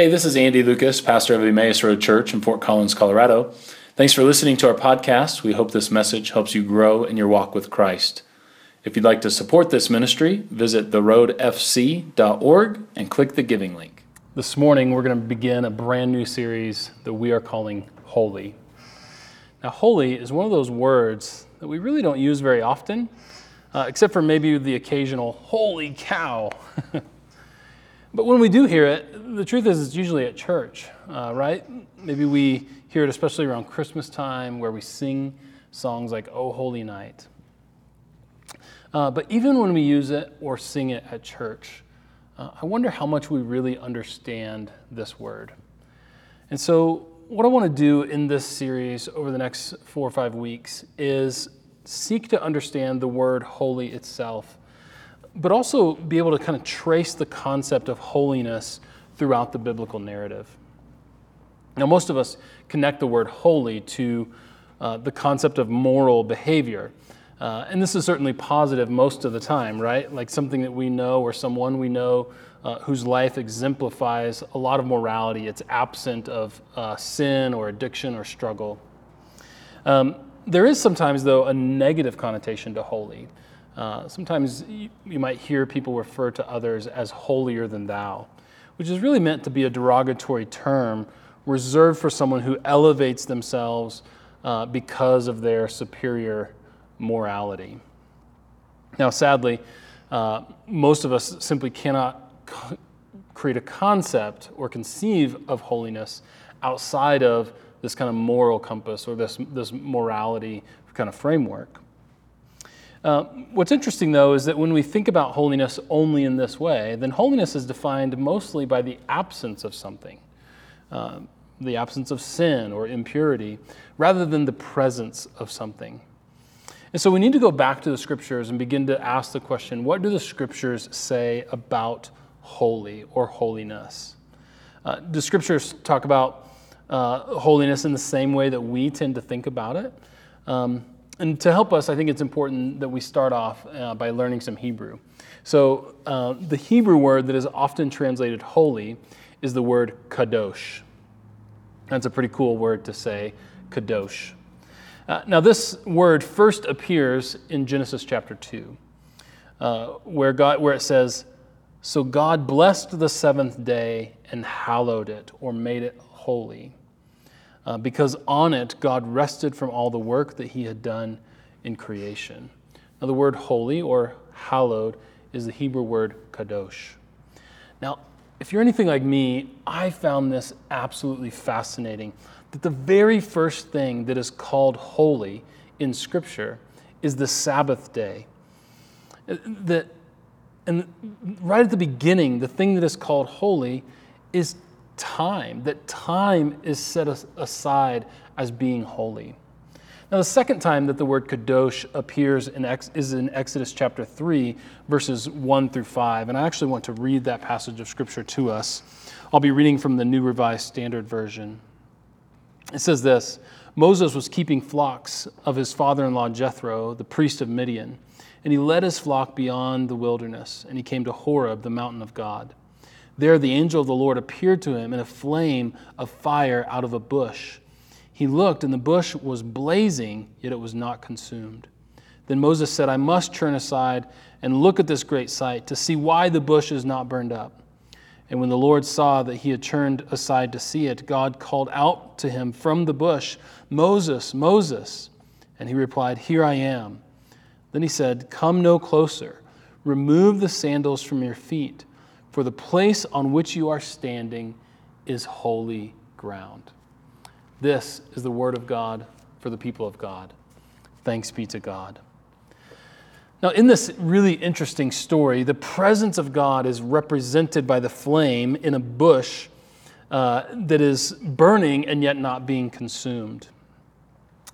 Hey, this is Andy Lucas, pastor of Emmaus Road Church in Fort Collins, Colorado. Thanks for listening to our podcast. We hope this message helps you grow in your walk with Christ. If you'd like to support this ministry, visit theroadfc.org and click the giving link. This morning, we're going to begin a brand new series that we are calling Holy. Now, holy is one of those words that we really don't use very often, uh, except for maybe the occasional holy cow. but when we do hear it, the truth is it's usually at church, uh, right? Maybe we hear it especially around Christmas time where we sing songs like Oh Holy Night. Uh, but even when we use it or sing it at church, uh, I wonder how much we really understand this word. And so, what I want to do in this series over the next four or five weeks is seek to understand the word holy itself, but also be able to kind of trace the concept of holiness throughout the biblical narrative. Now, most of us connect the word holy to uh, the concept of moral behavior. Uh, and this is certainly positive most of the time, right? Like something that we know or someone we know uh, whose life exemplifies a lot of morality. It's absent of uh, sin or addiction or struggle. Um, there is sometimes, though, a negative connotation to holy. Uh, sometimes you, you might hear people refer to others as holier than thou, which is really meant to be a derogatory term reserved for someone who elevates themselves uh, because of their superior morality. Now, sadly, uh, most of us simply cannot co- create a concept or conceive of holiness outside of this kind of moral compass or this, this morality kind of framework. Uh, what's interesting, though, is that when we think about holiness only in this way, then holiness is defined mostly by the absence of something, uh, the absence of sin or impurity, rather than the presence of something. And so we need to go back to the scriptures and begin to ask the question what do the scriptures say about holy or holiness? Uh, the scriptures talk about uh, holiness in the same way that we tend to think about it. Um, and to help us, I think it's important that we start off uh, by learning some Hebrew. So, uh, the Hebrew word that is often translated holy is the word kadosh. That's a pretty cool word to say, kadosh. Uh, now, this word first appears in Genesis chapter 2, uh, where, God, where it says, So God blessed the seventh day and hallowed it, or made it holy, uh, because on it God rested from all the work that he had done in creation. Now, the word holy or hallowed is the Hebrew word kadosh. Now, if you're anything like me, I found this absolutely fascinating that the very first thing that is called holy in Scripture is the Sabbath day. That, and right at the beginning, the thing that is called holy is time, that time is set aside as being holy. Now, the second time that the word kadosh appears in Ex- is in Exodus chapter 3, verses 1 through 5. And I actually want to read that passage of scripture to us. I'll be reading from the New Revised Standard Version. It says this Moses was keeping flocks of his father in law Jethro, the priest of Midian, and he led his flock beyond the wilderness, and he came to Horeb, the mountain of God. There the angel of the Lord appeared to him in a flame of fire out of a bush. He looked, and the bush was blazing, yet it was not consumed. Then Moses said, I must turn aside and look at this great sight to see why the bush is not burned up. And when the Lord saw that he had turned aside to see it, God called out to him from the bush, Moses, Moses. And he replied, Here I am. Then he said, Come no closer. Remove the sandals from your feet, for the place on which you are standing is holy ground. This is the word of God for the people of God. Thanks be to God. Now, in this really interesting story, the presence of God is represented by the flame in a bush uh, that is burning and yet not being consumed.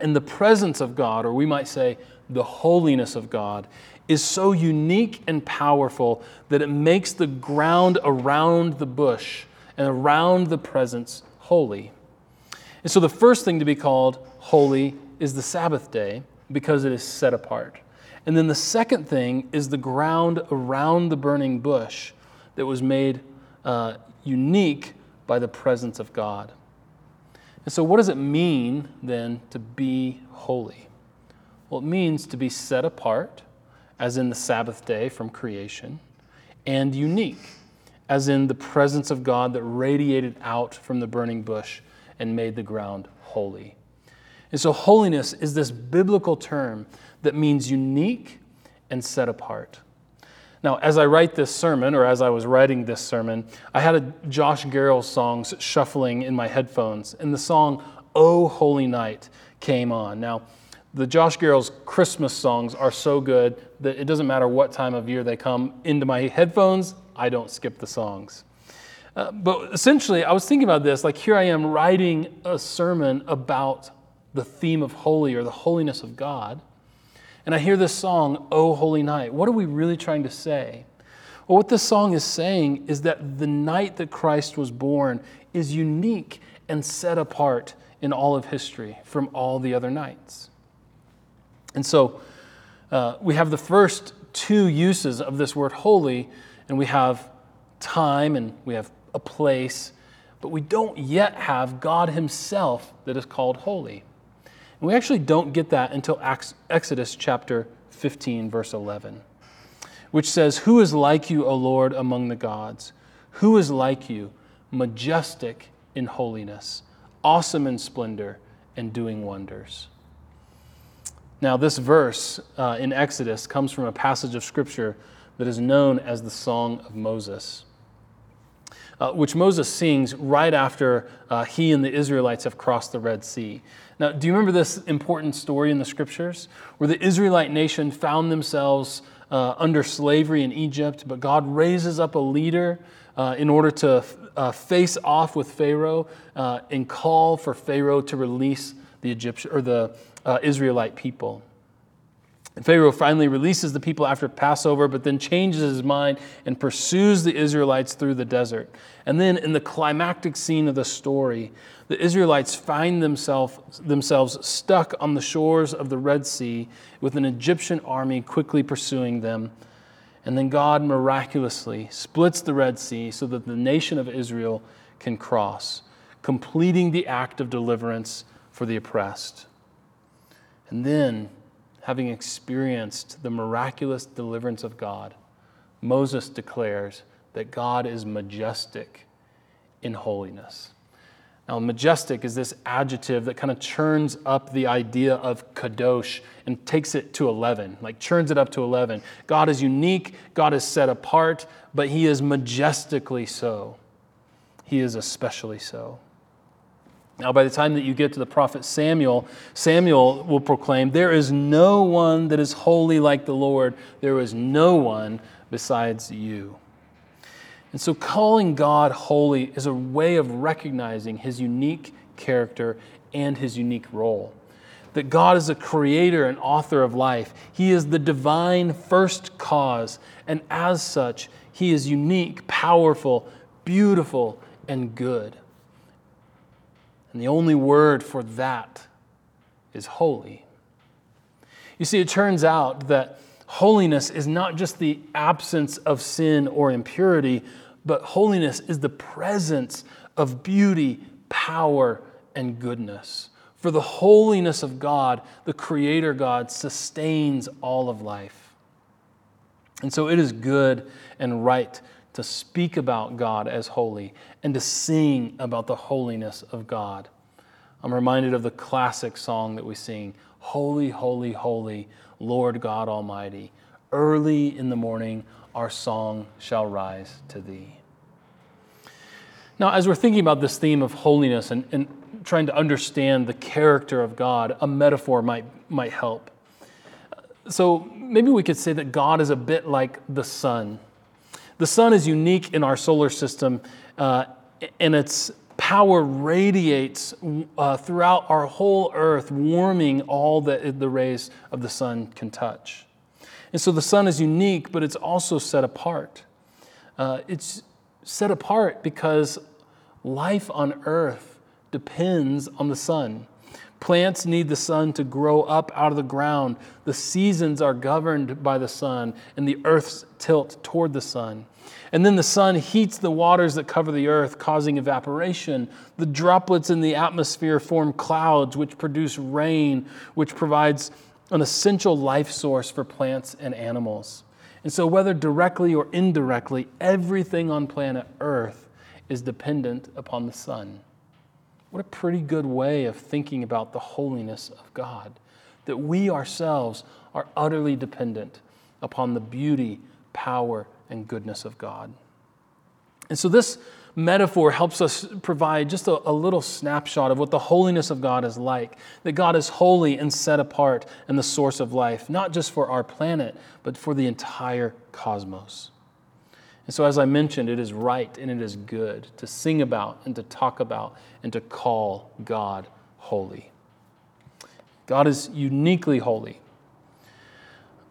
And the presence of God, or we might say the holiness of God, is so unique and powerful that it makes the ground around the bush and around the presence holy. And so the first thing to be called holy is the Sabbath day because it is set apart. And then the second thing is the ground around the burning bush that was made uh, unique by the presence of God. And so, what does it mean then to be holy? Well, it means to be set apart, as in the Sabbath day from creation, and unique, as in the presence of God that radiated out from the burning bush and made the ground holy. And so, holiness is this biblical term that means unique and set apart. Now, as I write this sermon, or as I was writing this sermon, I had a Josh Garrels songs shuffling in my headphones, and the song "Oh Holy Night" came on. Now, the Josh Garrels Christmas songs are so good that it doesn't matter what time of year they come into my headphones, I don't skip the songs. Uh, but essentially, I was thinking about this like, here I am writing a sermon about the theme of holy or the holiness of God. And I hear this song, Oh Holy Night. What are we really trying to say? Well, what this song is saying is that the night that Christ was born is unique and set apart in all of history from all the other nights. And so uh, we have the first two uses of this word holy, and we have time and we have a place, but we don't yet have God Himself that is called holy. And we actually don't get that until Exodus chapter 15, verse 11, which says, Who is like you, O Lord, among the gods? Who is like you, majestic in holiness, awesome in splendor, and doing wonders? Now, this verse uh, in Exodus comes from a passage of Scripture that is known as the Song of Moses uh, which Moses sings right after uh, he and the Israelites have crossed the Red Sea. Now, do you remember this important story in the scriptures where the Israelite nation found themselves uh, under slavery in Egypt, but God raises up a leader uh, in order to uh, face off with Pharaoh and call for Pharaoh to release the Egyptian or the uh, Israelite people? Pharaoh finally releases the people after Passover, but then changes his mind and pursues the Israelites through the desert. And then, in the climactic scene of the story, the Israelites find themselves, themselves stuck on the shores of the Red Sea with an Egyptian army quickly pursuing them. And then God miraculously splits the Red Sea so that the nation of Israel can cross, completing the act of deliverance for the oppressed. And then, having experienced the miraculous deliverance of God, Moses declares that God is majestic in holiness. Now, majestic is this adjective that kind of churns up the idea of kadosh and takes it to 11, like churns it up to 11. God is unique, God is set apart, but He is majestically so. He is especially so. Now, by the time that you get to the prophet Samuel, Samuel will proclaim, There is no one that is holy like the Lord. There is no one besides you. And so, calling God holy is a way of recognizing his unique character and his unique role. That God is a creator and author of life. He is the divine first cause, and as such, he is unique, powerful, beautiful, and good. And the only word for that is holy. You see, it turns out that holiness is not just the absence of sin or impurity, but holiness is the presence of beauty, power, and goodness. For the holiness of God, the Creator God, sustains all of life. And so it is good and right to speak about God as holy and to sing about the holiness of God. I'm reminded of the classic song that we sing Holy, holy, holy, Lord God Almighty. Early in the morning, our song shall rise to thee. Now, as we're thinking about this theme of holiness and, and trying to understand the character of God, a metaphor might, might help. So maybe we could say that God is a bit like the sun. The sun is unique in our solar system, uh, and its power radiates uh, throughout our whole earth, warming all that the rays of the sun can touch. And so the sun is unique, but it's also set apart. Uh, it's set apart because life on earth depends on the sun. Plants need the sun to grow up out of the ground. The seasons are governed by the sun and the earth's tilt toward the sun. And then the sun heats the waters that cover the earth, causing evaporation. The droplets in the atmosphere form clouds, which produce rain, which provides an essential life source for plants and animals. And so, whether directly or indirectly, everything on planet Earth is dependent upon the sun. What a pretty good way of thinking about the holiness of God, that we ourselves are utterly dependent upon the beauty, power, and goodness of God. And so, this metaphor helps us provide just a, a, little snapshot of what the holiness of God is like. That God is holy and set apart and the source of life, not just for our planet, but for the entire cosmos. And so, as I mentioned, it is right and it is good to sing about and to talk about and to call God holy. God is uniquely holy.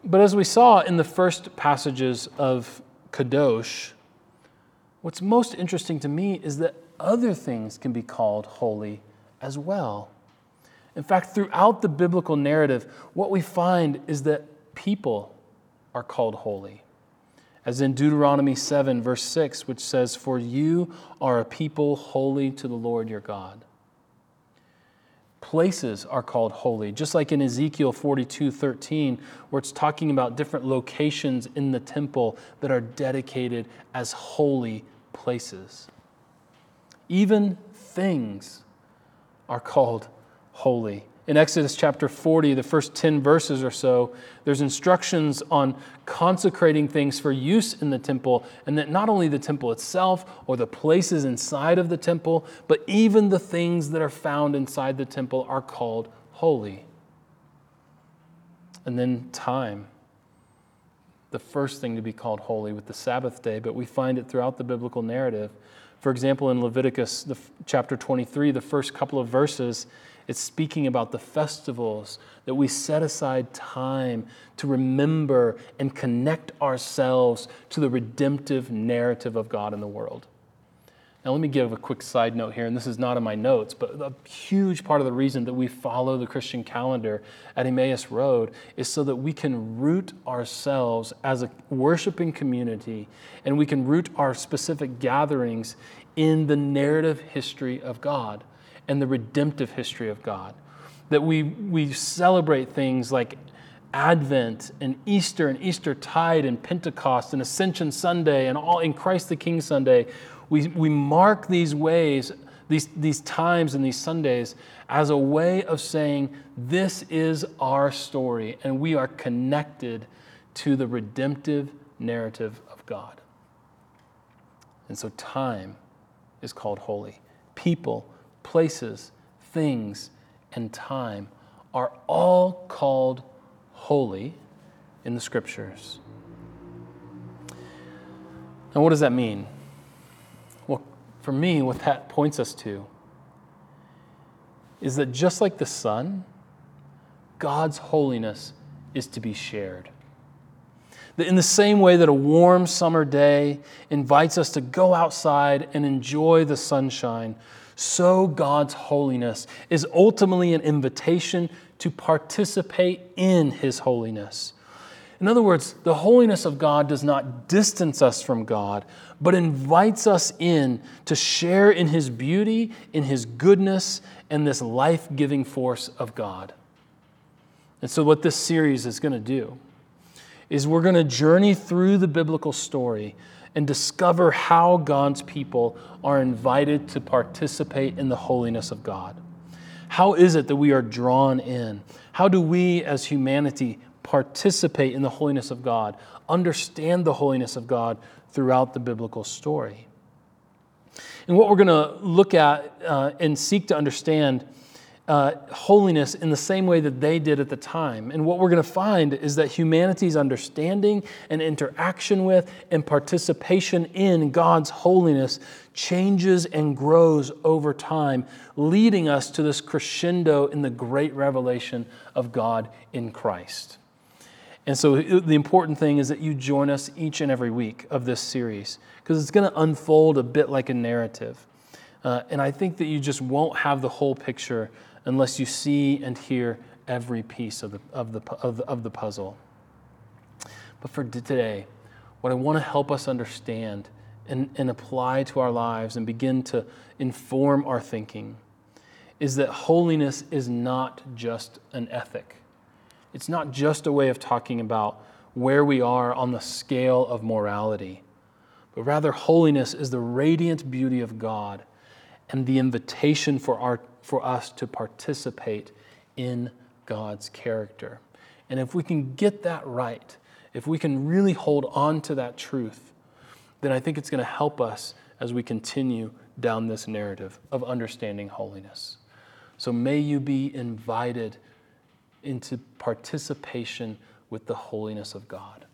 But as we saw in the first passages of Kadosh, what's most interesting to me is that other things can be called holy as well. In fact, throughout the biblical narrative, what we find is that people are called holy. As in Deuteronomy 7, verse 6, which says, For you are a people holy to the Lord your God. Places are called holy, just like in Ezekiel 42 13, where it's talking about different locations in the temple that are dedicated as holy places. Even things are called holy in Exodus chapter 40, the first 10 verses or so, there's instructions on consecrating things for use in the temple, and that not only the temple itself or the places inside of the temple, but even the things that are found inside the temple are called holy. And then time. The first thing to be called holy with the Sabbath day, but we find it throughout the biblical narrative. For example, in Leviticus the, chapter 23, the first couple of verses, it's speaking about the festivals that we set aside time to remember and connect ourselves to the redemptive narrative of God in the world. Now, let me give a quick side note here, and this is not in my notes, but a huge part of the reason that we follow the Christian calendar at Emmaus Road is so that we can root ourselves as a worshiping community and we can root our specific gatherings in the narrative history of God and the redemptive history of God. That we, we celebrate things like Advent and Easter and Easter tide and Pentecost and Ascension Sunday and all in Christ the King Sunday. We, we mark these ways, these, these times and these Sundays as a way of saying, this is our story and we are connected to the redemptive narrative of God. And so time is called holy. People places, things, and time are all called holy in the scriptures. Now, what does that mean? Well, for me, what that points us to is that just like the sun, God's holiness is to be shared. That in the same way that a warm summer day invites us to go outside and enjoy the sunshine, so God's holiness is ultimately an invitation to participate in His holiness. In other words, the holiness of God does not distance us from God, but invites us in to share in His beauty, in His goodness, and this life giving force of God. And so, what this series is going to do is we're going to journey through the biblical story and discover how God's people are invited to participate in the holiness of God. How is it that we are drawn in? How do we as humanity participate in the holiness of God, understand the holiness of God throughout the biblical story? And what we're going to look at uh, and seek to understand uh, holiness in the same way that they did at the time. And what we're going to find is that humanity's understanding and interaction with and participation in God's holiness changes and grows over time, leading us to this crescendo in the great revelation of God in Christ. And so, the important thing is that you join us each and every week of this series because it's going to unfold a bit like a narrative. Uh, and I think that you just won't have the whole picture unless you see and hear every piece of the, of the, of the, of the puzzle. But for today, what I want to help us understand and, and apply to our lives and begin to inform our thinking is that holiness is not just an ethic. It's not just a way of talking about where we are on the scale of morality, but rather, holiness is the radiant beauty of God and the invitation for, our, for us to participate in God's character. And if we can get that right, if we can really hold on to that truth, then I think it's going to help us as we continue down this narrative of understanding holiness. So may you be invited into participation with the holiness of God.